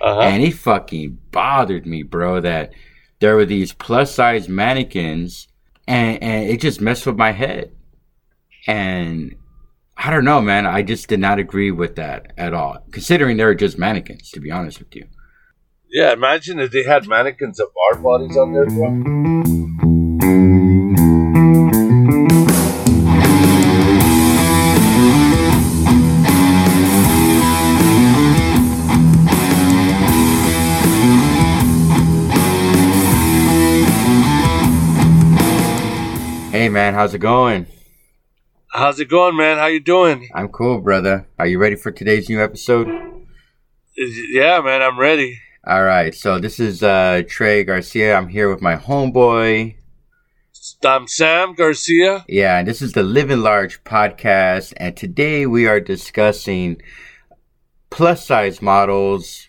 Uh-huh. and it fucking bothered me, bro. That there were these plus size mannequins, and and it just messed with my head. And I don't know, man. I just did not agree with that at all, considering they were just mannequins. To be honest with you. Yeah, imagine if they had mannequins of our bodies on there, bro. How's it going? How's it going, man? How you doing? I'm cool, brother. Are you ready for today's new episode? Yeah, man, I'm ready. All right, so this is uh, Tre Garcia. I'm here with my homeboy. I'm Sam Garcia. Yeah, and this is the Live Living Large podcast. And today we are discussing plus size models,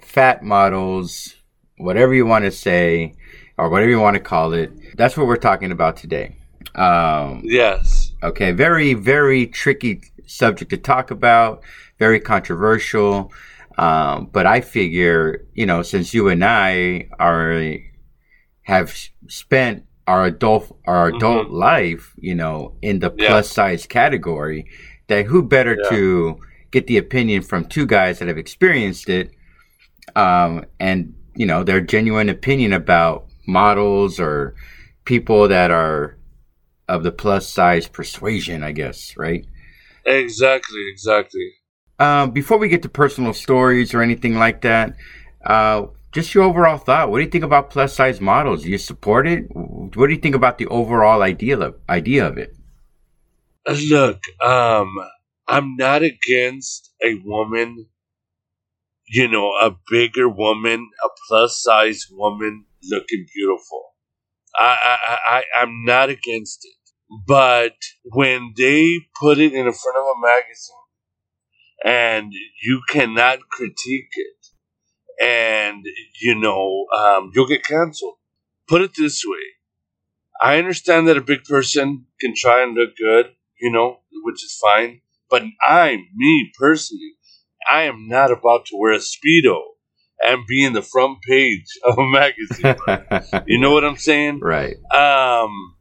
fat models, whatever you want to say, or whatever you want to call it. That's what we're talking about today. Um, Yes. Okay, very, very tricky subject to talk about, very controversial. Um, but I figure, you know, since you and I are have spent our adult our adult life, you know, in the Yeah. plus size category, that who better Yeah. to get the opinion from two guys that have experienced it, um, and you know, their genuine opinion about models or people that are of the plus size persuasion, I guess, right? Exactly, exactly. Um, before we get to personal stories or anything like that, uh, just your overall thought. What do you think about plus size models? Do you support it? What do you think about the overall idea of idea of it? Uh, Look, um, I'm not against a woman, you know, a bigger woman, a plus size woman looking beautiful. I, I, I- I'm not against it. But when they put it in the front of a magazine and you cannot critique it and, you know, um, you'll get canceled. Put it this way. I understand that a big person can try and look good, you know, which is fine. But I, me personally, I am not about to wear a Speedo and be in the front page of a magazine. you know what I'm saying? right. um,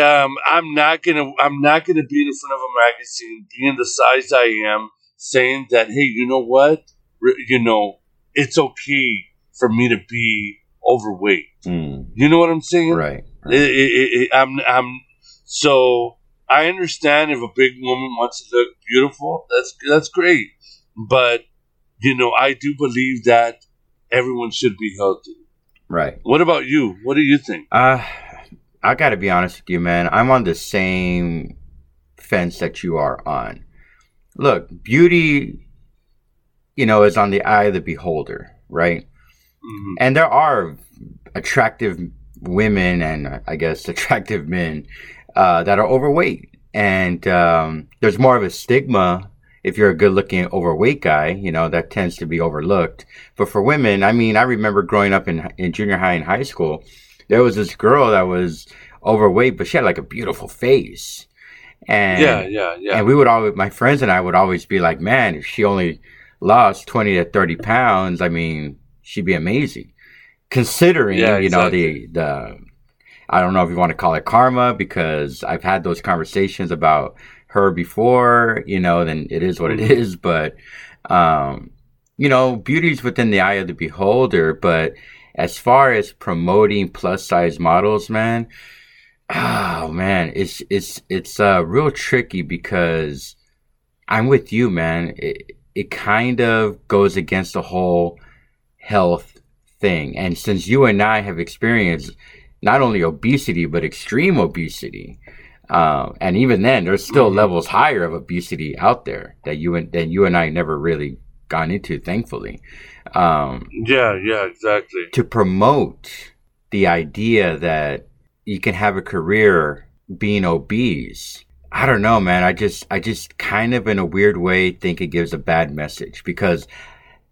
um, I'm not gonna, I'm not gonna be in front of a magazine, being the size I am, saying that, hey, you know what, R- you know, it's okay for me to be overweight. Mm, You know what I'm saying? right. It, it, it, it- I'm, I'm, so I understand if a big woman wants to look beautiful, that's that's great, but you know, I do believe that everyone should be healthy. Right. What about you? What do you think? Uh, I got to be honest with you, man. I'm on the same fence that you are on. Look, beauty, you know, is on the eye of the beholder, right? Mhm. And there are attractive women and uh, I guess attractive men uh, that are overweight. And um, there's more of a stigma if you're a good looking overweight guy, you know, that tends to be overlooked. But for women, I mean, I remember growing up in, in junior high and high school, there was this girl that was overweight, but she had like a beautiful face. And Yeah, yeah, yeah. and we would always, my friends and I would always be like, man, if she only lost 20 to 30 pounds, I mean, she'd be amazing. Considering, Yeah, you know, the, the, I don't know if you want to call it karma because I've had those conversations about her before, you know, then it is what it Mhm. But, um, you know, beauty's within the eye of the beholder. But as far as promoting plus size models, man, oh man, it's it's it's uh real tricky because I'm with you, man. It it kind of goes against the whole health thing. And since you and I have experienced not only obesity but extreme obesity, um, and even then, there's still Mhm. levels higher of obesity out there that you and that you and I never really gone into, thankfully. Um, Yeah, yeah, exactly. to promote the idea that you can have a career being obese i don't know man i just i just kind of in a weird way think it gives a bad message because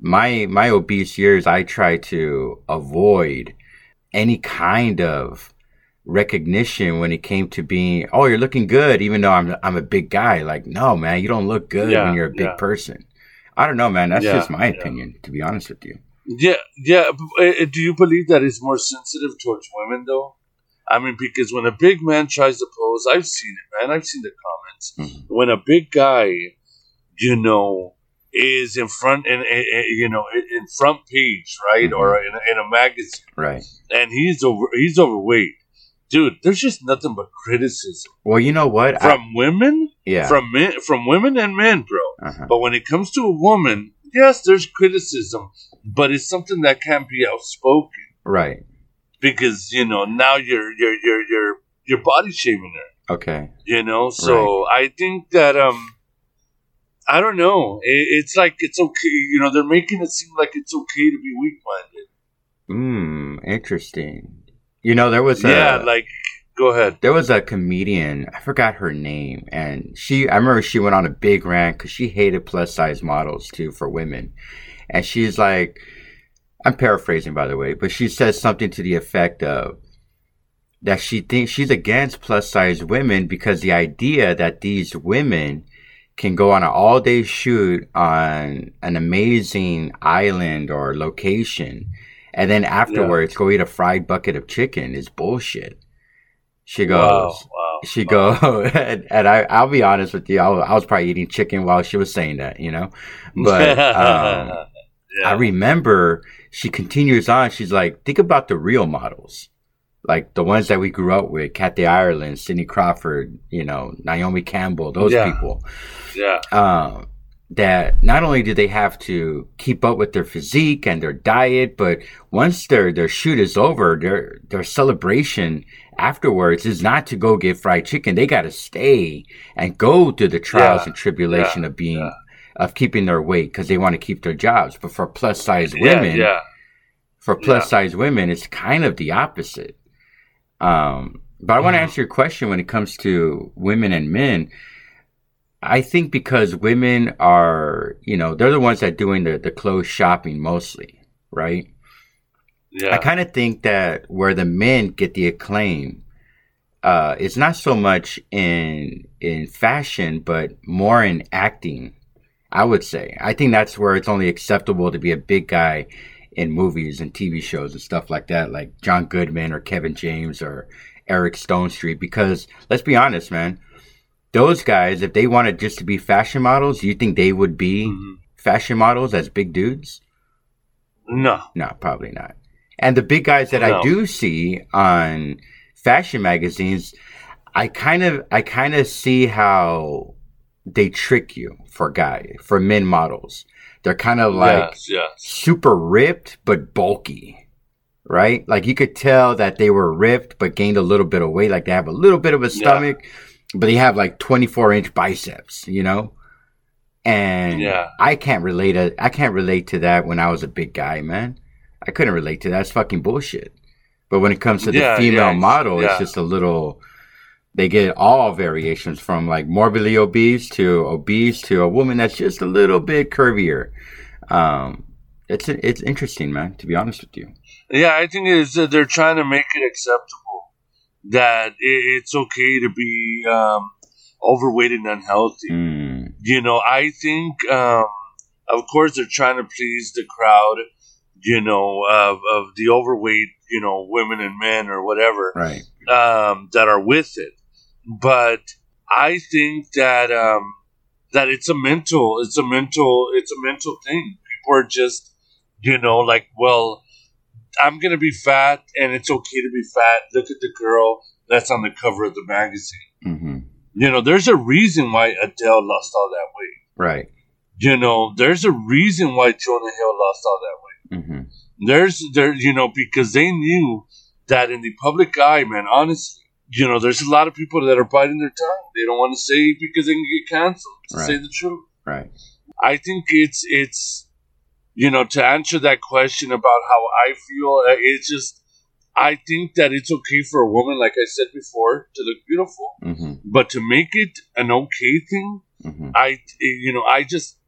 my my obese years i try to avoid any kind of recognition when it came to being oh you're looking good even though i'm i'm a big guy like no man you don't look good Yeah, when you're a big yeah. person I don't know, man. That's Yeah, just my yeah. opinion, to be honest with you. Yeah, yeah. uh, Do you believe that it's more sensitive towards women, though? I mean, because when a big man tries to pose, I've seen it, man. I've seen the comments. Mhm. When a big guy, you know, is in front, in, in, in- you know, in, front page, right, Mhm. or in, a- in a magazine, Right. and he's over, he's overweight, dude. There's just nothing but criticism Well, you know what? I- from women, yeah. from men, from women and men, bro. uh-huh. But when it comes to a woman, yes, there's criticism, but it's something that can't be outspoken Right. because you know now you're you're you're you're you're body shaming her. Okay. You know, so I think that um, I don't know. It, it's like it's okay. You know, they're making it seem like it's okay to be weak minded. Hmm. Interesting. You know, there was a yeah, like go ahead. there was a comedian. I forgot her name, and she. I remember she went on a big rant because she hated plus size models too for women, and she's like, I'm paraphrasing by the way, but she says something to the effect of that she thinks she's against plus size women because the idea that these women can go on an all day shoot on an amazing island or location and then afterwards go eat a fried bucket of chicken is bullshit. She goes, Wow, wow. she go, and, and I, I'll be honest with you, I was, I was probably eating chicken while she was saying that, you know, but, um, yeah. I remember she continues on. She's like, think about the real models, like the ones that we grew up with, Kathy Ireland, Cindy Crawford, you know, Naomi Campbell, those Yeah. people. yeah, Um, that not only do they have to keep up with their physique and their diet, but once their their shoot is over, their their celebration afterwards is not to go get fried chicken. They got to stay and go through the trials Yeah. and tribulation Yeah. of being Yeah. of keeping their weight because they want to keep their jobs. But for plus size women, yeah. for plus size women, it's kind of the opposite. Um, but I want to Mhm. answer your question when it comes to women and men. I think because women are, you know, they're the ones that doing the, the clothes shopping mostly, right? Yeah. I kind of think that where the men get the acclaim, uh, it's not so much in in fashion, but more in acting. I would say. I think that's where it's only acceptable to be a big guy in movies and TV shows and stuff like that, like John Goodman or Kevin James or Eric Stonestreet. Because let's be honest, man, those guys, if they wanted just to be fashion models, you think they would be Mhm. fashion models as big dudes? No. No, probably not. And the big guys that I do see on fashion magazines, I kind of I kind of see how they trick you for guy for men models. They're kind of like yes, yes. super ripped but bulky. Right? Like you could tell that they were ripped but gained a little bit of weight. Like they have a little bit of a Yeah. But they have like 24 inch biceps, you know? And Yeah. I can't relate to, I can't relate to that when I was a big guy, man. I couldn't relate to that. It's fucking bullshit. But when it comes to the Yeah, female yeah, model, it's just a little they get all variations from like morbidly obese to obese to a woman that's just a little bit curvier. Um, it's it's interesting, man. To be honest with you. Yeah, I think it's that they're trying to make it acceptable that it's okay to be um, overweight and unhealthy. Mm, You know, I think, um, of course, they're trying to please the crowd. You know, of of the overweight, you know, women and men or whatever right. um, that are with it. But I think that um, that it's a mental, it's a mental, it's a mental thing. People are just, you know, like, well, I'm gonna be fat, and it's okay to be fat. Look at the girl that's on the cover of the magazine. hmm You know, there's a reason why Adele lost all that weight. Right. You know, there's a reason why Jonah Hill lost all that weight. hmm There's there, you know, because they knew that in the public eye, man. Honestly, you know, there's a lot of people that are biting their tongue. They don't want to say because they can get canceled. To Right. say the truth, Right. I think it's it's you know to answer that question about how I feel. uh, It's just I think that it's okay for a woman, like I said before, to look beautiful, hmm but to make it an okay thing, hmm I you know I just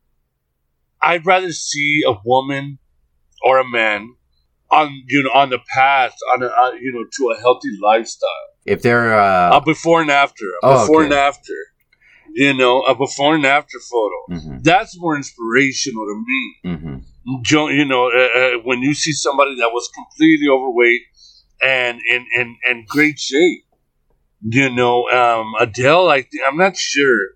I'd rather see a woman or a man on you know on the path on a uh, you know to a healthy lifestyle If they're uh, uh, before and after Oh, before okay. and after You know, a before and after photo. Mm-hmm. That's more inspirational to me. You know, uh, uh, when you see somebody that was completely overweight and in in, in great shape. You know, um, Adele. I think I'm not sure,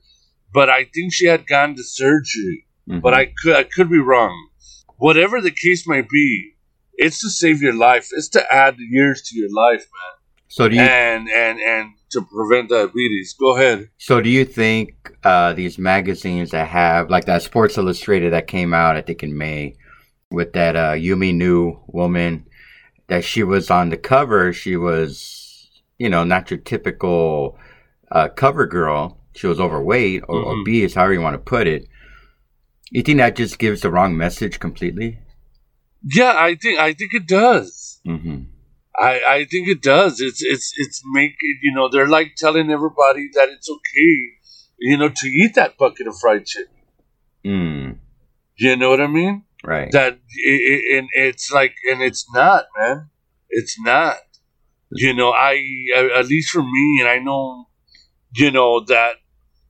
but I think she had gone to surgery. Mm-hmm. But I could I could be wrong. Whatever the case may be, it's to save your life. It's to add years to your life, so do you and and and to prevent diabetes. Go ahead. so do you think uh, these magazines that have like that Sports Illustrated that came out I think in May with that uh, Yumi Nu woman that she was on the cover she was you know not your typical uh, cover girl she was overweight or Mhm. obese however you want to put it you think that just gives the wrong message completely Yeah, I think I think it does. mm-hmm. I, I think it does. It's it's it's making you know they're like telling everybody that it's okay, you know, to eat that bucket of fried chicken. mm, You know what I mean? right That i i and it's like and it's not, man. It's not. You know, I at least for me, and I know, you know that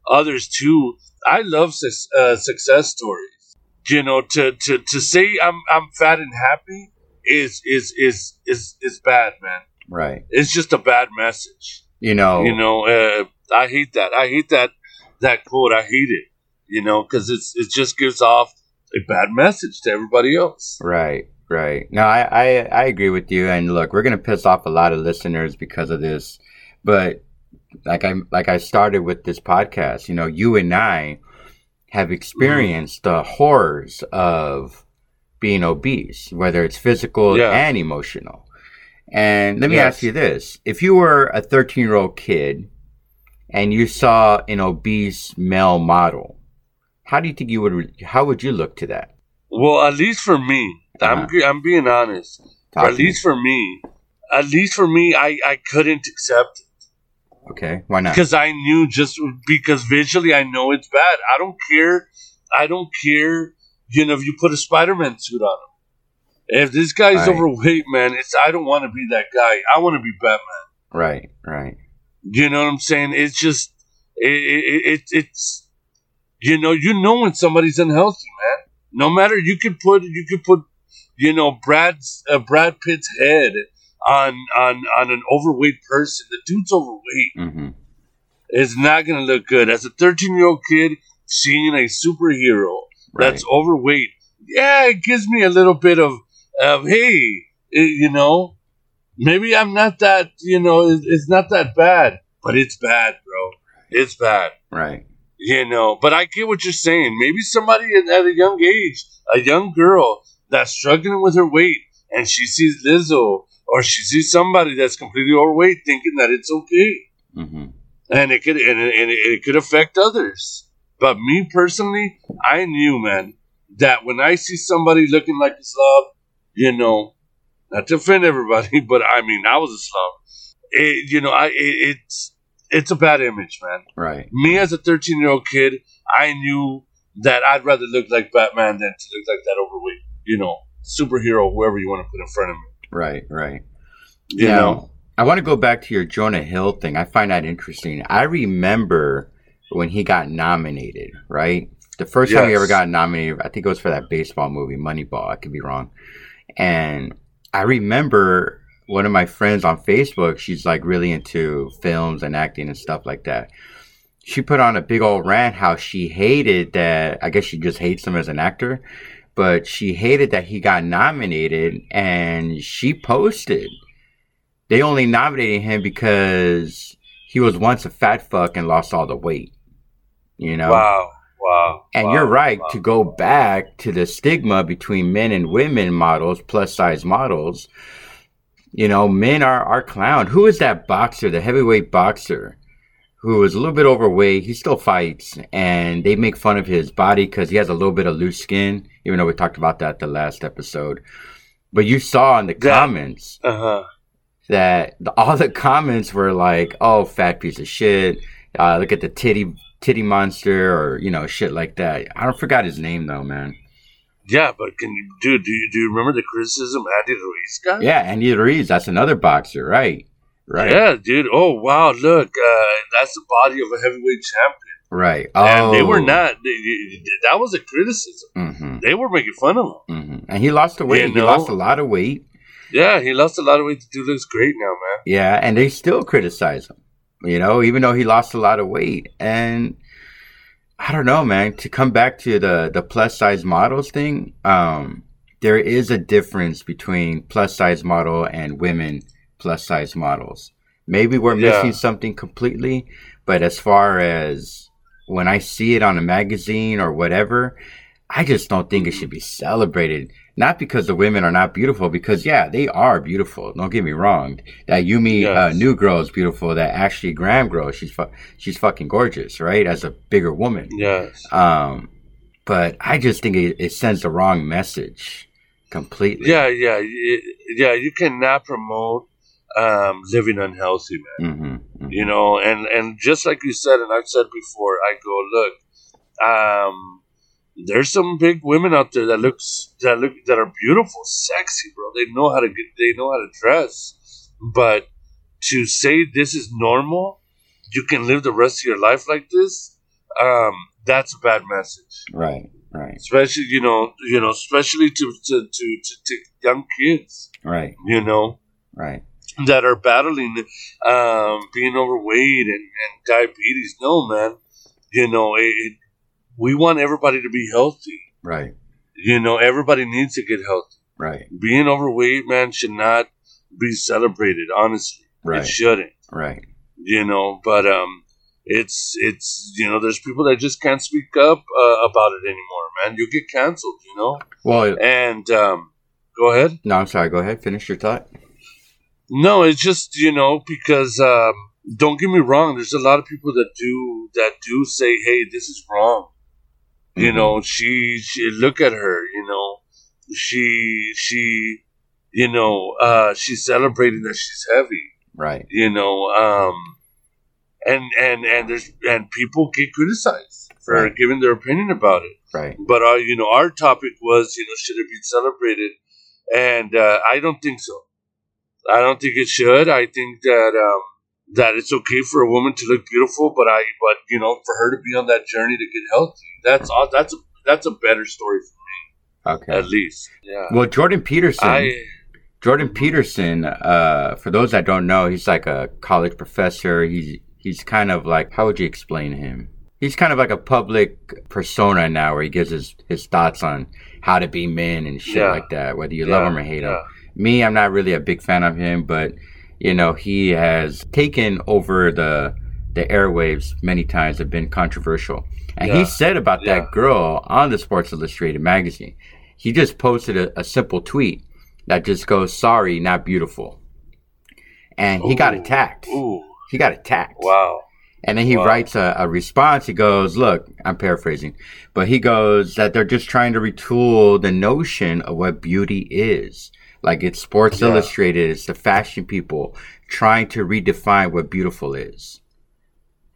others too. I love uh, success stories. You know, to, to, to say I'm I'm fat and happy is is is is is bad, man. right It's just a bad message. you know You know, uh, I hate that. I hate that that quote. I hate it. You know, because it's it just gives off a bad message to everybody else. Right, right. No, I, I, I agree with you. And look, we're gonna piss off a lot of listeners because of this, but like I like I started with this podcast. You know, you and I have experienced the horrors of being obese, whether it's physical Yeah. and emotional. And let me Yes. ask you this: If you were a 13 year old kid and you saw an obese male model, how do you think you would? Re- how would you look to that? Well, at least for me, I'm Uh-huh. I'm being honest. Talk at to me. least for me, at least for me, I I couldn't accept it Okay, why not? because I knew just because visually I know it's bad. I don't care. I don't care. You know, if you put a Spider-Man suit on him, if this guy's Right. overweight, man, it's I don't want to be that guy. I want to be Batman. Right, right. You know what I'm saying? It's just it, it, it it's you know you know when somebody's unhealthy, man. No matter you could put you could put you know Brad's uh, Brad Pitt's head on on on an overweight person. The dude's overweight. Mm-hmm. It's not gonna look good. As a 13 year old kid seeing a superhero Right. that's overweight, yeah, it gives me a little bit of of hey, it- you know, maybe I'm not that you know it- it's not that bad, but it's bad, bro. It's bad. right. You know, but I get what you're saying. Maybe somebody at at a young age, a young girl that's struggling with her weight, and she sees Lizzo or she sees somebody that's completely overweight, thinking that it's okay, Mm-hmm. and it could and it, and it, it could affect others. But me personally, I knew, man, that when I see somebody looking like a slob, you know, not to offend everybody, but I mean, I was a slob. It, you know, I it, it's it's a bad image, man Right. me as a 13 year old kid, I knew that I'd rather look like Batman than to look like that overweight, you know, superhero, whoever you want to put in front of me. Right. Right. You Now, know, I want to go back to your Jonah Hill thing. I find that interesting. I remember when he got nominated, right? The first time he ever got nominated, I think it was for that baseball movie, Moneyball. I could be wrong. And I remember one of my friends on Facebook, she's like really into films and acting and stuff like that. She put on a big old rant how she hated that. I guess she just hates him as an actor, but she hated that he got nominated and she posted they only nominated him because he was once a fat fuck and lost all the weight. You know? wow, wow. And wow, you're right wow. to go back to the stigma between men and women models, plus size models. You know, men are, are clown Who is that boxer, the heavyweight boxer, who is a little bit overweight? He still fights, and they make fun of his body because he has a little bit of loose skin, even though we talked about that the last episode. But you saw in the That- comments Uh-huh. that the, all the comments were like, "Oh, fat piece of shit! Uh, look at the titty titty monster," or you know, shit like that. I don't forgot his name though, man. Yeah, but can you, dude, do you, do you remember the criticism Andy Ruiz got? Yeah, Andy Ruiz, that's another boxer, right? Right. Yeah, dude. Oh, wow, look, uh, that's the body of a heavyweight champion. Right. And they were Oh. not. They, that was a criticism. hmm They were making fun of him. hmm And he lost the weight. You He know? lost a lot of weight. Yeah, he lost a lot of weight. The dude looks great now, man. Yeah, and they still criticize him. You know, even though he lost a lot of weight. And I don't know, man. To come back to the the plus size models thing, um, there is a difference between plus size model and women plus size models. Maybe we're Yeah. missing something completely, but as far as when I see it on a magazine or whatever, I just don't think it should be celebrated. Not because the women are not beautiful, because yeah, they are beautiful. Don't get me wrong. That Yumi Yes. uh, new girl is beautiful. That Ashley Graham girl, she's fu- she's fucking gorgeous, right? As a bigger woman. Yes. Um, but I just think it, it sends the wrong message completely. Yeah, yeah, yeah. You cannot promote um, living unhealthy, man. Mm-hmm, You know, and and just like you said, and I've said before, I go look. Um, there's some big women out there that looks that look that are beautiful, sexy, bro. They know how to get, they know how to dress, but to say this is normal, you can live the rest of your life like this. Um, that's a bad message Right, right, especially you know you know especially to to to, to, to young kids right, you know right. that are battling um, being overweight and, and diabetes no man you know it, it, we want everybody to be healthy Right, you know everybody needs to get healthy right, being overweight man should not be celebrated honestly right, it shouldn't right. you know but um it's it's you know there's people that just can't speak up uh, about it anymore man you get canceled you know Well, and um, go ahead. no, I'm sorry. Go ahead. Finish your thought. No, it's just you know because um, don't get me wrong. There's a lot of people that do that do say, "Hey, this is wrong." You know, she, she look at her. You know, she she you know uh, she's celebrating that she's heavy. Right, You know, um, and and and there's and people get criticized for Right. giving their opinion about it. right, But uh, you know, our topic was, you know, should it be celebrated? And uh, I don't think so. I don't think it should. I think that um, that it's okay for a woman to look beautiful, but I, but you know, for her to be on that journey to get healthy, that's all. That's a that's a better story for me. okay. at least. Yeah. Well, Jordan Peterson. I Jordan Peterson, uh, for those that don't know, he's like a college professor. He's he's kind of like how would you explain him? He's kind of like a public persona now, where he gives his, his thoughts on how to be men and shit Yeah. like that, whether you love him or hate him. Me, I'm not really a big fan of him, but you know he has taken over the the airwaves many times. Have been controversial, and Yeah. he said about Yeah. that girl on the Sports Illustrated magazine. He just posted a, a simple tweet that just goes, "Sorry, not beautiful," and he got attacked. Ooh, He got attacked. wow. And then he Wow. writes a, a response. He goes, Look, I'm paraphrasing, but he goes that they're just trying to retool the notion of what beauty is. Like it's Sports Yeah. Illustrated, it's the fashion people trying to redefine what beautiful is.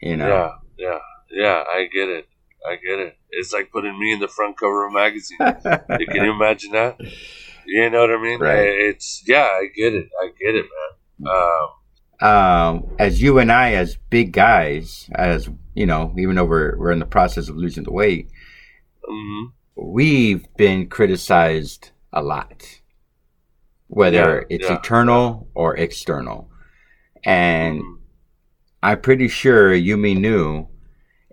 You know? Yeah, yeah, yeah. I get it. I get it. It's like putting me in the front cover of a magazine. Can you imagine that? You know what I mean? Right. It's yeah, I get it. I get it, man. Um, um, as you and I, as big guys, as you know, even though we're, we're in the process of losing the weight, mhm. we've been criticized a lot, whether Yeah, it's yeah. internal or external. And Mhm. I'm pretty sure Yumi Nu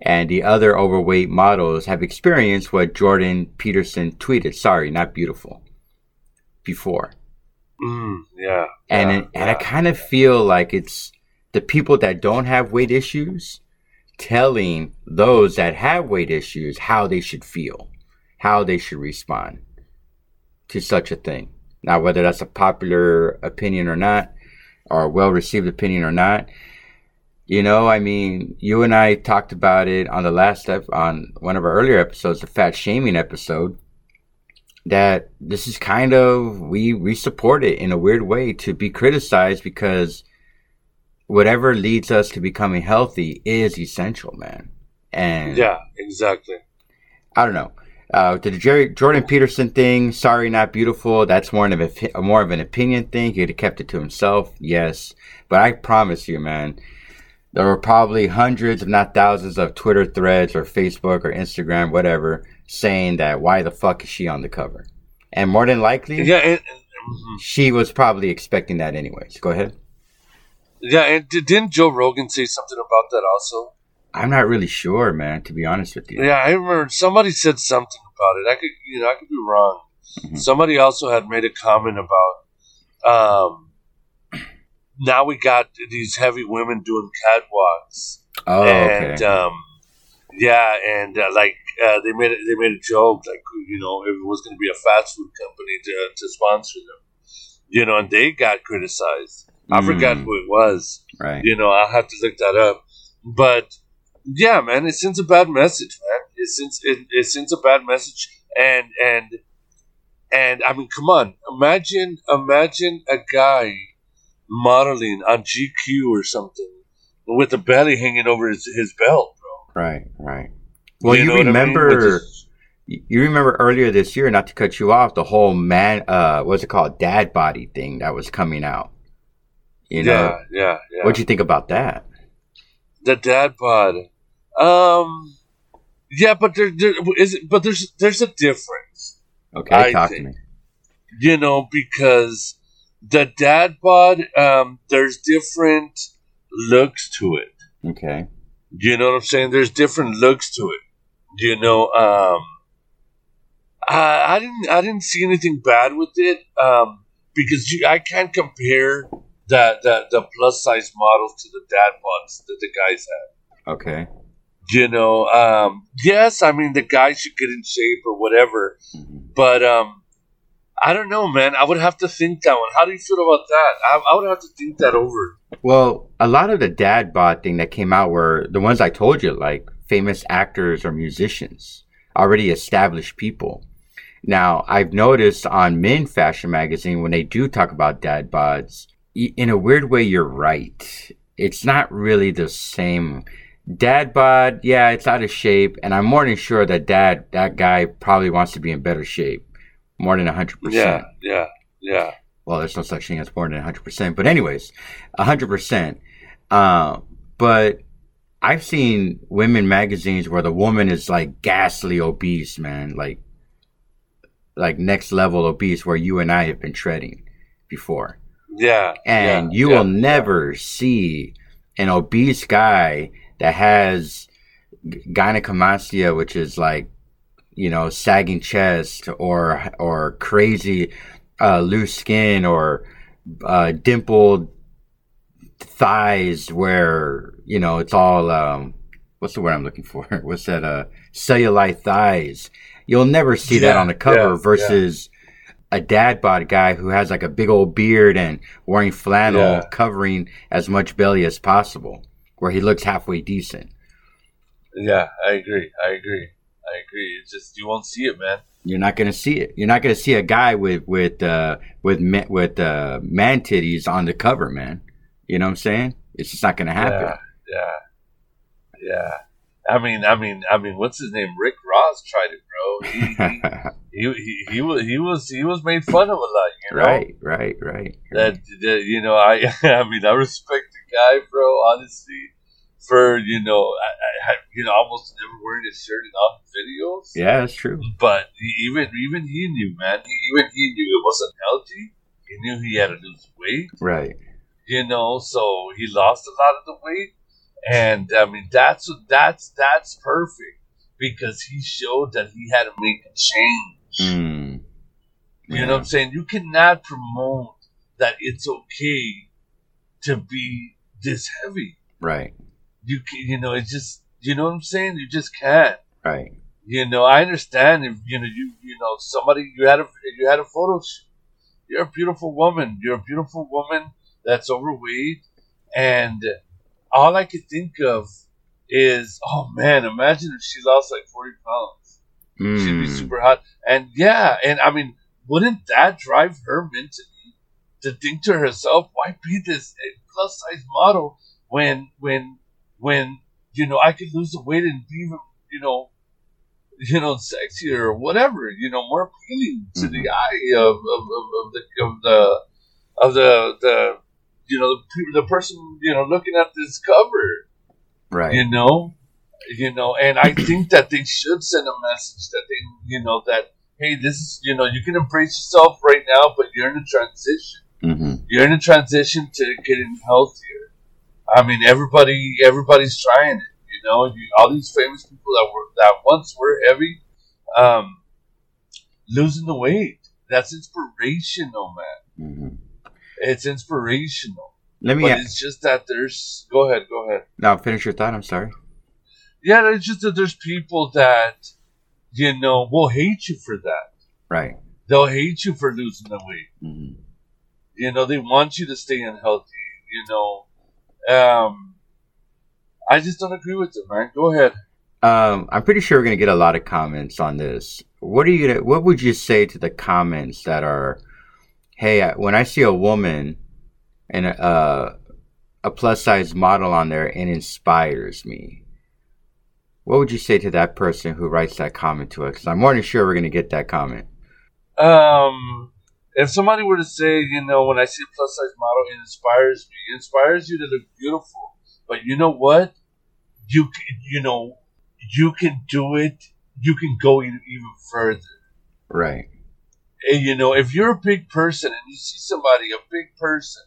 and the other overweight models have experienced what Jordan Peterson tweeted. Sorry, not beautiful. Before. Mm, yeah. And yeah, it, and I kind of feel like it's the people that don't have weight issues telling those that have weight issues how they should feel, how they should respond to such a thing. Now, whether that's a popular opinion or not, or a well received opinion or not, you know, I mean, you and I talked about it on the last ep- on one of our earlier episodes, the fat shaming episode that this is kind of we we support it in a weird way to be criticized because whatever leads us to becoming healthy is essential, man. And Yeah, exactly. I don't know. Uh, to the Jerry Jordan Peterson thing, sorry, not beautiful. That's more of a more of an opinion thing. He could have kept it to himself, yes. But I promise you, man, there were probably hundreds, if not thousands, of Twitter threads or Facebook or Instagram, whatever, saying that why the fuck is she on the cover? And more than likely, Yeah, mhm. she was probably expecting that anyways. Go ahead. yeah, and didn't Joe Rogan say something about that also? I'm not really sure, man, to be honest with you. Yeah, I remember somebody said something about it. I could, you know, I could be wrong. Mhm. Somebody also had made a comment about, um, now we got these heavy women doing catwalks, Oh, and okay. um, yeah, and uh, like uh, they made it, they made a joke like you know if it was going to be a fast food company to to sponsor them, you know, and they got criticized. I forgot Mm. who it was. right. You know, I'll have to look that up. But yeah, man, it sends a bad message, man. It sends it, it sends a bad message, and and and I mean, come on, imagine imagine a guy modeling on GQ or something with a belly hanging over his, his belt, bro. Right, right. Well, you, know I mean? remember you remember earlier this year, not to cut you off, the whole man uh what's it called? Dad body thing that was coming out. You know, yeah, yeah, yeah. what'd you think about that? the dad bod. Um, yeah, but there, there is, but there's there's a difference. Okay, I talk think- to me. you know, because the dad bod, um, there's different looks to it. Okay. You know what I'm saying? There's different looks to it. You know, um, I, I didn't, I didn't see anything bad with it, um, because you, I can't compare the, the the plus size models to the dad bods that the guys have. Okay. You know, um, yes, I mean the guys should get in shape or whatever, Mhm. but um, I don't know, man. I would have to think that one. How do you feel about that? I, I would have to think that over. Well, a lot of the dad bod thing that came out were the ones I told you, like famous actors or musicians, already established people. Now, I've noticed on Men Fashion Magazine when they do talk about dad bods, in a weird way, you're right. It's not really the same. Dad bod, yeah, it's out of shape, and I'm more than sure that dad, that guy probably wants to be in better shape, more than hundred percent Yeah, yeah, yeah. well, there's no such thing as more than 100%. But anyways, 100%. Uh, but I've seen women magazines where the woman is like ghastly obese, man. Like, like next level obese where you and I have been treading before. Yeah, And yeah, you yeah, will never see an obese guy that has gynecomastia, which is like, you know, sagging chest or, or crazy, uh, loose skin or, uh, dimpled thighs where, you know, it's all, um, what's the word I'm looking for? What's that, uh, cellulite thighs. You'll never see that on the cover yeah, yeah. versus a dad bod guy who has like a big old beard and wearing flannel Yeah. covering as much belly as possible where he looks halfway decent. Yeah, I agree. I agree. I agree. It's just you won't see it, man. You're not gonna see it. You're not gonna see a guy with with uh, with with uh, man titties on the cover, man. You know what I'm saying? It's just not gonna happen. Yeah, yeah, yeah. I mean, I mean, I mean, what's his name? Rick Ross tried it, bro. He he, he, he, he was he was he was made fun of a lot, you know. right, right, right. That, that you know, I I mean, I respect the guy, bro. Honestly, for you know, I, I you know, almost never wearing his shirt in all the videos. Yeah, that's true. But he, even even he knew, man. He, even he knew it wasn't healthy. He knew he had to lose weight. Right. You know, so he lost a lot of the weight, and I mean that's that's that's perfect because he showed that he had to make a change. Mm. You know what I'm saying? You cannot promote that it's okay to be this heavy. Right. You can, you know, it's just you know what I'm saying. You just can't. Right. You know, I understand if you know you you know somebody you had a you had a photo shoot. You're a beautiful woman. You're a beautiful woman that's overweight, and all I could think of is, oh man, imagine if she lost like forty pounds. She'd be Mm. super hot. And yeah, and I mean, wouldn't that drive her mentally to think to herself, why be this plus size model when when when you know I could lose the weight and be even you know you know sexier or whatever you know more appealing to the eye of of, of, of the of the of the the you know, the, the person, you know, looking at this cover, Right. you know, you know, and I think that they should send a message that they, you know, that hey, this is, you know, you can embrace yourself right now, but you're in a transition. hmm You're in a transition to getting healthier. I mean, everybody, everybody's trying it. You know, you, all these famous people that were that once were heavy, um, losing the weight. That's inspirational, man. hmm It's inspirational. Let me But it's just that there's. Go ahead, go ahead. now finish your thought. I'm sorry. Yeah, it's just that there's people that, you know, will hate you for that. Right. They'll hate you for losing the weight. hmm You know, they want you to stay unhealthy. You know, um, I just don't agree with it, man. Go ahead. Um, I'm pretty sure we're gonna get a lot of comments on this. What are you? Gonna, what would you say to the comments that are, "Hey, I- when I see a woman and a uh, a plus size model on there, it inspires me." What would you say to that person who writes that comment to us? 'Cause I'm more than sure we're gonna get that comment. Um, if somebody were to say, you know, when I see a plus size model, it inspires me. It inspires you to look beautiful. But you know what? You can, you know, you can do it. You can go even further. Right. And, you know, if you're a big person and you see somebody, a big person,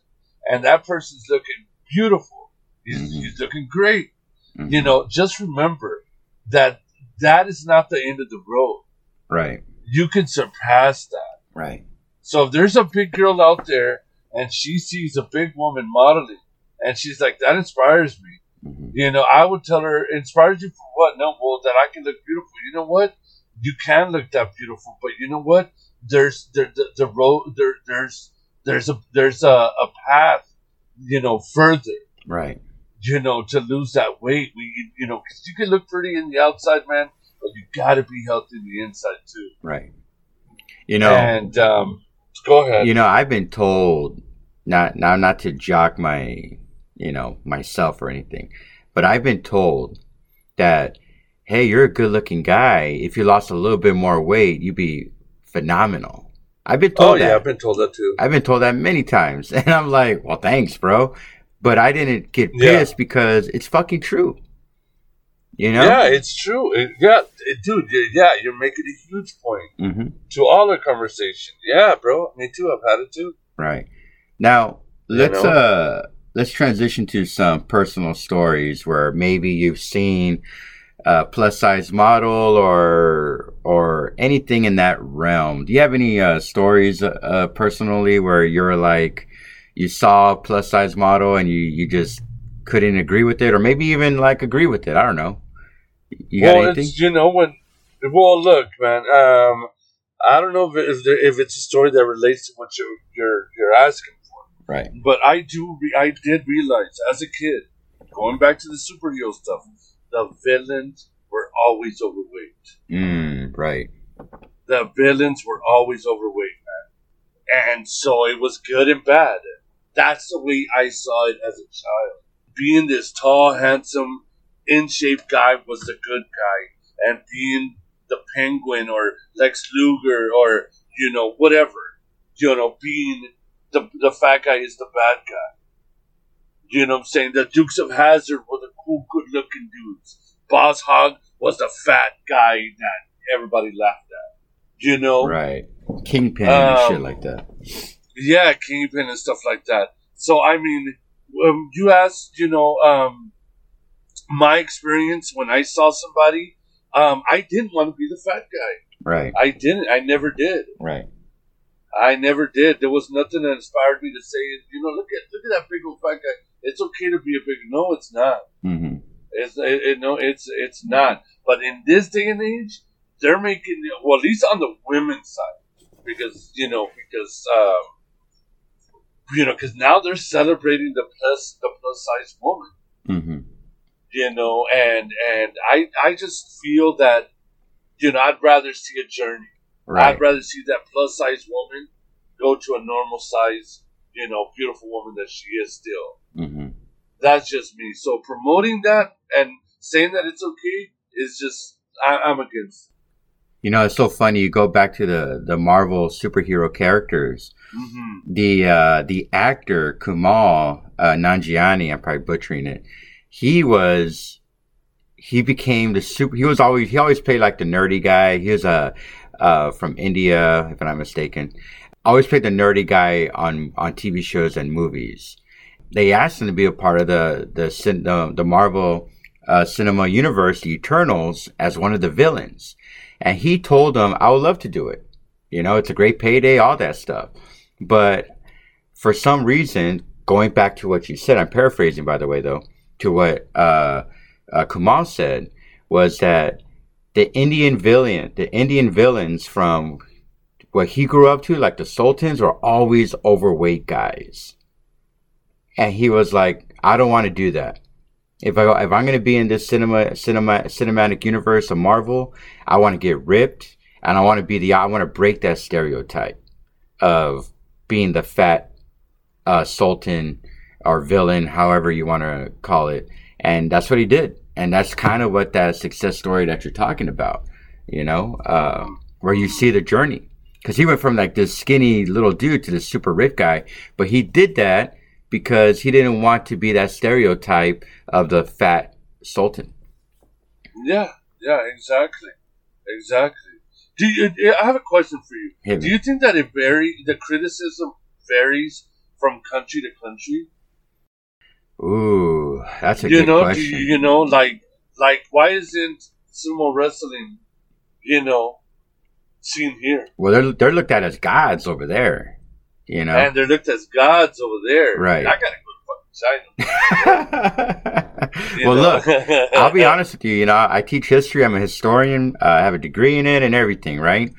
and that person's looking beautiful, he's, Mhm. he's looking great. Mhm. You know, just remember that that is not the end of the road. Right. You can surpass that. Right. So if there's a big girl out there and she sees a big woman modeling and she's like, that inspires me. hmm You know, I would tell her, inspires you for what? No, well, that I can look beautiful. You know what? You can look that beautiful, but you know what? There's there, the, the road there there's there's a there's a, a path, you know, further, Right. you know, to lose that weight. We you know, 'cause you can look pretty in the outside, man, but you got to be healthy in the inside too. Right. You know. And um, go ahead. You know, I've been told not now not to jock my you know myself or anything, but I've been told that hey, you're a good looking guy. If you lost a little bit more weight, you'd be phenomenal. I've been told oh yeah, that. I've been told that too. I've been told that many times, and I'm like, well, thanks, bro. But I didn't get Yeah. pissed because it's fucking true. You know? Yeah, it's true. It, yeah, it, dude. Yeah, you're making a huge point hmm to all the conversation. Yeah, bro. Me too. I've had it too. Right. Now, let's know? uh let's transition to some personal stories where maybe you've seen a plus size model or or anything in that realm. Do you have any uh stories uh, uh personally where you're like you saw a plus size model and you you just couldn't agree with it or maybe even like agree with it. I don't know. You got well, it's you know when. Well, look, man. Um, I don't know if, it, if, there, if it's a story that relates to what you're you're, you're asking for, Right. but I do. Re- I did realize as a kid, going back to the superhero stuff, the villains were always overweight. Mm, right. the villains were always overweight, man. And so it was good and bad. That's the way I saw it as a child. Being this tall, handsome, in shape guy was the good guy, and being the penguin or Lex Luger or, you know, whatever, you know, being the, the fat guy is the bad guy. You know what I'm saying? The Dukes of Hazzard were the cool, good looking dudes. Boss Hogg was the fat guy that everybody laughed at. You know? Right. Kingpin and shit Um, like that. Yeah, Kingpin and stuff like that. So, I mean, um, you asked, you know, um, my experience when I saw somebody, um, I didn't want to be the fat guy. Right. I didn't. I never did. Right. I never did. There was nothing that inspired me to say, you know, look at look at that big old fat guy. It's okay to be a big. No, it's not. hmm It's it, it, no, it's it's not. But in this day and age, they're making well, at least on the women's side, because you know, because um, you know, because now they're celebrating the plus the plus size woman, hmm you know, and and I I just feel that you know I'd rather see a journey. Right. I'd rather see that plus size woman go to a normal size, you know, beautiful woman that she is still. hmm That's just me. So promoting that and saying that it's okay is just I, I'm against. You know, it's so funny. You go back to the the Marvel superhero characters. Mm-hmm. The uh, the actor Kumail uh, Nanjiani, I'm probably butchering it. He was he became the super. He was always he always played like the nerdy guy. He was a uh, from India, if I'm not mistaken. Always played the nerdy guy on on TV shows and movies. They asked him to be a part of the the the, the Marvel uh, cinema universe, the Eternals, as one of the villains, and he told them, "I would love to do it. You know, it's a great payday, all that stuff." But for some reason, going back to what you said, I'm paraphrasing, by the way, though, to what uh, uh, Kumail said, was that the Indian villain, the Indian villains from what he grew up to, like the Sultans, were always overweight guys. And he was like, I don't want to do that. If I if I'm gonna be in this cinema cinema cinematic universe of Marvel, I want to get ripped, and I want to be the I want to break that stereotype of being the fat uh, sultan or villain, however you want to call it, and that's what he did, and that's kind of what that success story that you're talking about, you know, uh, where you see the journey, because he went from like this skinny little dude to this super ripped guy, but he did that because he didn't want to be that stereotype of the fat sultan. Yeah, yeah, exactly, exactly. Do you, I have a question for you. Hit Do me. you think that it vary the criticism varies from country to country? Ooh, that's a you good know, question. you, you know, like like why isn't sumo wrestling, you know, seen here? well, they're they're looked at as gods over there, you know. And they're looked as gods over there. Right. I gotta go to fucking China. well, look, I'll be honest with you. You know, I teach history. I'm a historian. Uh, I have a degree in it and everything, right?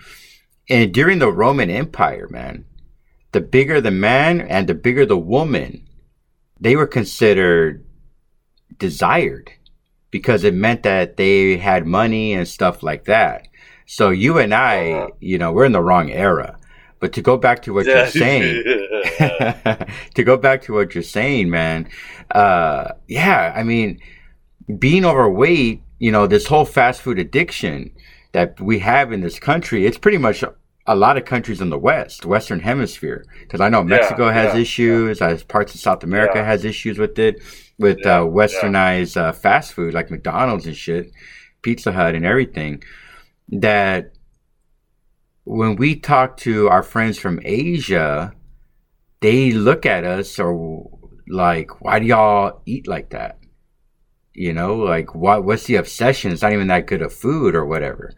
And during the Roman Empire, man, the bigger the man and the bigger the woman, they were considered desired because it meant that they had money and stuff like that. So you and I, Uh-huh. you know, we're in the wrong era. But to go back to what you're saying, to go back to what you're saying, man, uh, yeah, I mean, being overweight, you know, this whole fast food addiction that we have in this country, it's pretty much a lot of countries in the West, Western Hemisphere. Because I know Yeah, Mexico has yeah, issues, as parts of South America Yeah. has issues with it, with Yeah, uh, westernized uh, fast food like McDonald's and shit, Pizza Hut and everything. That when we talk to our friends from Asia, they look at us or like, why do y'all eat like that? You know, like what? What's the obsession? It's not even that good of food or whatever.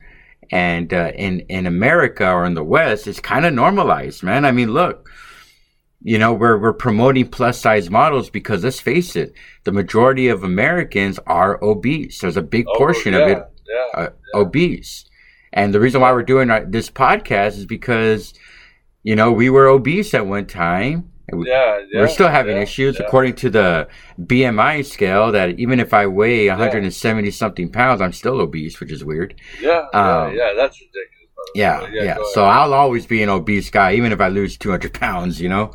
And uh, in in America or in the West, it's kind of normalized, man. I mean, look, you know, we're we're promoting plus size models because let's face it, the majority of Americans are obese. There's a big Oh, portion yeah, of it Yeah. uh, obese. And the reason why we're doing our, this podcast is because, you know, we were obese at one time. We, yeah, yeah, we're still having yeah, issues yeah. according to the BMI scale that even if I weigh 170 something pounds, I'm still obese, which is weird. Yeah, Um, yeah, yeah, that's ridiculous. Yeah, yeah. So. I'll always be an obese guy, even if I lose 200 pounds, you know?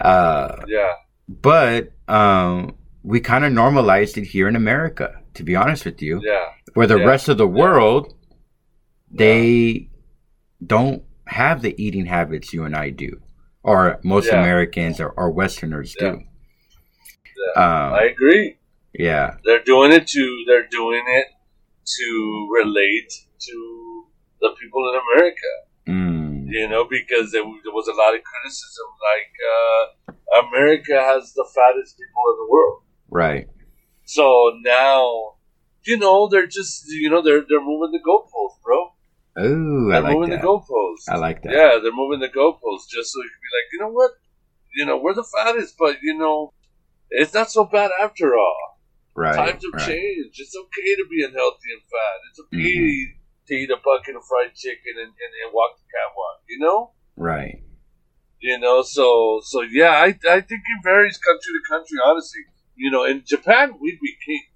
Uh, yeah, but um, we kind of normalized it here in America, to be honest with you yeah, where the rest of the world they don't have the eating habits you and I do, or most Yeah. Americans or, or Westerners Yeah. do. I Um, agree. yeah, They're doing it to. They're doing it to relate to the people in America. mm, You know, because there, there was a lot of criticism, like uh, America has the fattest people in the world. right. So now, you know, they're just, you know, they're they're moving the goalposts, bro. Oh, I They're like moving that. the goalposts. I like that. Yeah, they're moving the goalposts just so you can be like, you know what? You know, we're the fattest, but you know, it's not so bad after all. Right. Times have right. changed. It's okay to be unhealthy and fat. It's okay Mhm. to eat a bucket of fried chicken and, and, and walk the catwalk. You know, Right. you know. So so yeah, I I think it varies country to country. Honestly, you know, in Japan we'd be kings.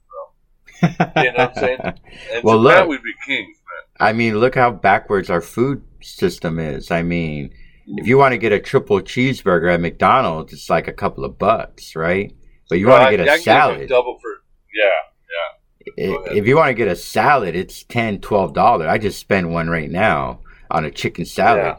You know what I'm saying? In Well, Japan look. we'd be kings, man. I mean, look how backwards our food system is. I mean, if you want to get a triple cheeseburger at McDonald's, it's like a couple of bucks, right? But you want to get I a salad. double for yeah. yeah. if you want to get a salad, it's 10 $12. I just spent one right now on a chicken salad. Yeah.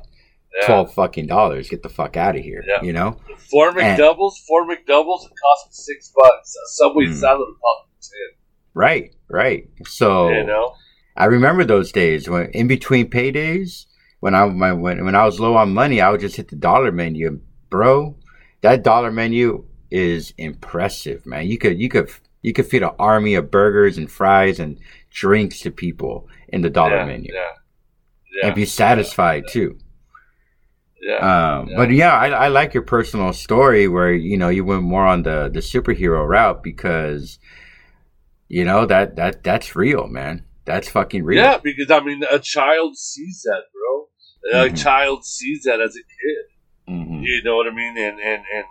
Yeah. Twelve fucking dollars. Get the fuck out of here. Yeah. You know, four McDoubles, and, four McDoubles, it cost me six bucks. A Subway mm, salad cost me ten. Right, right. So you know, I remember those days when in between paydays, when I when when I was low on money, I would just hit the dollar menu, bro. That dollar menu is impressive, man. You could you could you could feed an army of burgers and fries and drinks to people in the dollar yeah, menu, yeah, yeah, and be satisfied too. Yeah, um, But yeah, I, I like your personal story where you know you went more on the the superhero route because you know that that that's real, man. That's fucking real. Yeah, because I mean, a child sees that, bro. Mm-hmm. A child sees that as a kid. Mm-hmm. You know what I mean? And and and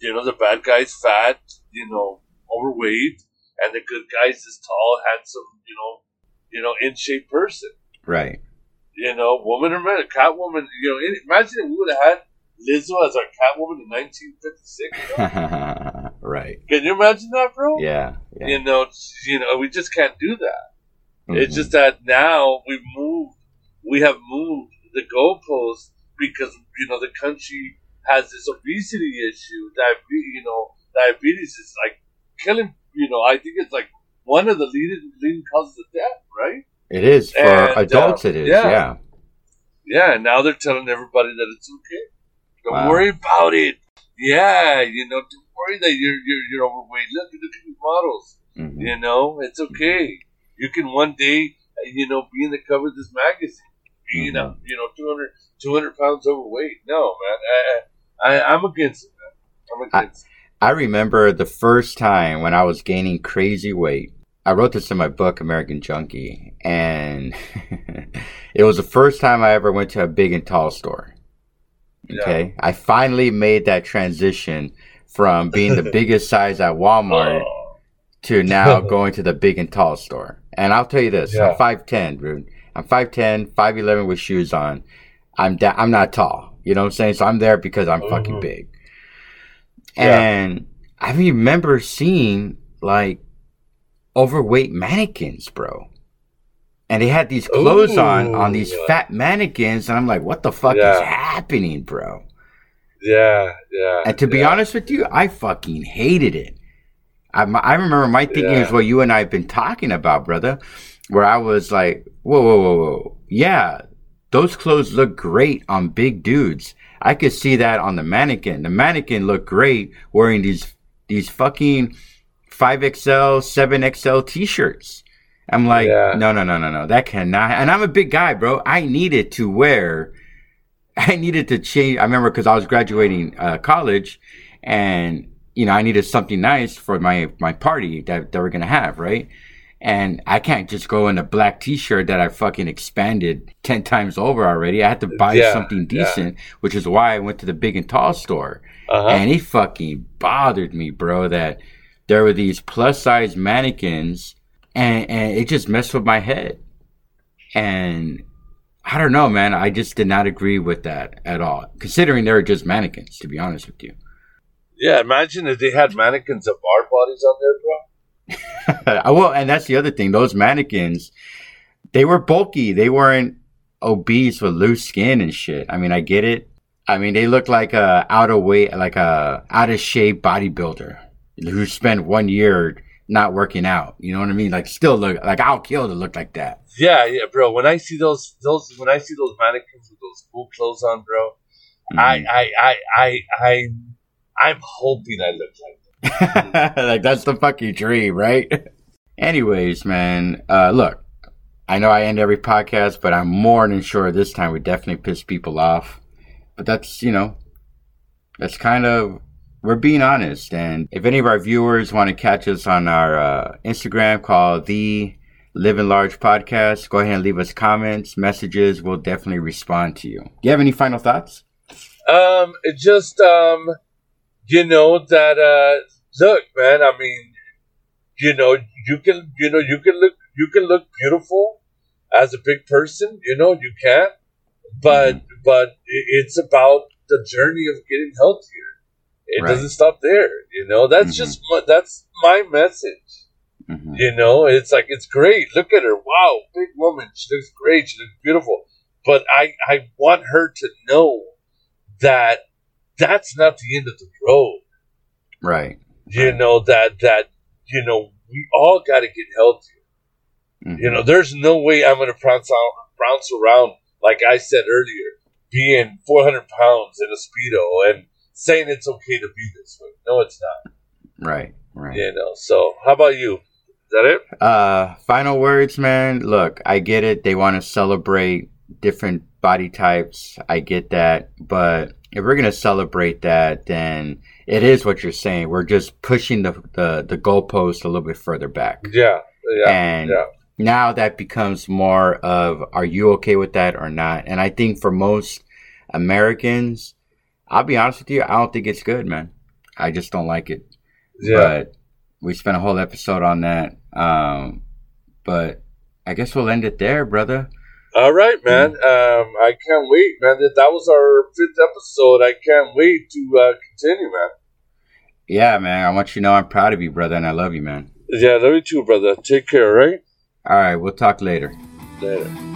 you know the bad guy's fat, you know, overweight, and the good guy's this tall, handsome, you know, you know, in shape person. Right. You know, woman or man, Catwoman. You know, imagine if we would have had Lizzo as our Catwoman in 1956. You know? right. Can you imagine that, bro? Yeah, yeah. You know, you know, we just can't do that. Mm-hmm. It's just that now we've moved. We have moved the goalposts because you know the country has this obesity issue. Diabetes, you know, diabetes is like killing. You know, I think it's like one of the leading leading causes of death, right? It is for and, adults. Uh, it is, yeah. yeah. Yeah, and now they're telling everybody that it's okay. Don't wow. worry about it. Yeah, you know, don't worry that you're you're, you're overweight. Look, look at these models. Mm-hmm. You know, it's okay. You can one day, you know, be in the cover of this magazine. Mm-hmm. You know, you know, 200, 200 pounds overweight. No, man, I, I I'm against it, man. I'm against. I, I remember the first time when I was gaining crazy weight I wrote this in my book, American Junky, and it was the first time I ever went to a big and tall store. Okay. Yeah. I finally made that transition from being the biggest size at Walmart oh. to now going to the big and tall store. And I'll tell you this yeah. I'm 5'10, dude. I'm 5'10, 5'11 with shoes on. I'm da- I'm not tall. You know what I'm saying? So I'm there because I'm mm-hmm. fucking big. And yeah. I remember seeing like overweight mannequins, bro. And they had these clothes Ooh. on on these fat mannequins, and I'm like, what the fuck yeah. is happening, bro? Yeah, yeah. And to be honest with you, I fucking hated it. I, I remember my thinking yeah. is what you and I have been talking about, brother. Where I was like, whoa, whoa, whoa, whoa. Yeah, those clothes look great on big dudes. I could see that on the mannequin. The mannequin looked great wearing these these fucking 5XL, 7XL t shirts. I'm like, yeah. no, no, no, no, no. That cannot. And I'm a big guy, bro. I needed to wear, I needed to change. I remember because I was graduating uh, college and, you know, I needed something nice for my, my party that, that we're going to have, right? And I can't just go in a black t-shirt that I fucking expanded 10 times over already. I had to buy yeah, something decent, yeah. which is why I went to the big and tall store. Uh-huh. And it fucking bothered me, bro, that there were these plus size mannequins and, and it just messed with my head. And I don't know, man. I just did not agree with that at all, considering they were just mannequins, to be honest with you. Yeah, imagine if they had mannequins of our bodies on there, bro. well, and that's the other thing. Those mannequins, they were bulky. They weren't obese with loose skin and shit. I mean, I get it. I mean, they look like a out of weight, like a out of shape bodybuilder who spent one year not working out. You know what I mean? Like still look like I'll kill to look like that. Yeah, yeah, bro. When I see those those when I see those mannequins with those cool clothes on, bro, mm. I, I I I I I'm hoping I look like that. like that's the fucking dream, right? Anyways, man, uh, look, I know I end every podcast, but I'm more than sure this time we definitely piss people off. But that's you know, that's kind of we're being honest. And if any of our viewers want to catch us on our uh, Instagram called the Living Large Podcast, go ahead and leave us comments, messages. We'll definitely respond to you. Do you have any final thoughts? Um, just um, you know that uh, look, man. I mean, you know, you can, you know, you can look, you can look beautiful as a big person. You know, you can, but mm-hmm. but it's about the journey of getting healthier it right. doesn't stop there. You know, that's mm-hmm. just my, that's my message. Mm-hmm. You know, it's like it's great. Look at her. Wow, big woman. She looks great. She looks beautiful. But I, I want her to know that that's not the end of the road. Right. You right. know that that you know we all got to get healthy. Mm-hmm. You know, there's no way I'm going to bounce out, bounce around like I said earlier, being 400 pounds in a speedo and saying it's okay to be this way. No, it's not. Right. Right. You know. So, how about you? Is that it? Uh, final words, man. Look, I get it. They want to celebrate different body types. I get that, but if we're gonna celebrate that, then it is what you're saying. We're just pushing the the, the goalpost a little bit further back. Yeah. Yeah. And yeah. now that becomes more of are you okay with that or not? And I think for most Americans, I'll be honest with you, I don't think it's good, man. I just don't like it. Yeah. But we spent a whole episode on that. Um, but I guess we'll end it there, brother. All right, man. Um, I can't wait, man. That was our fifth episode. I can't wait to uh, continue, man. Yeah, man. I want you to know I'm proud of you, brother, and I love you, man. Yeah, love you too, brother. Take care, right? All right. We'll talk later. Later.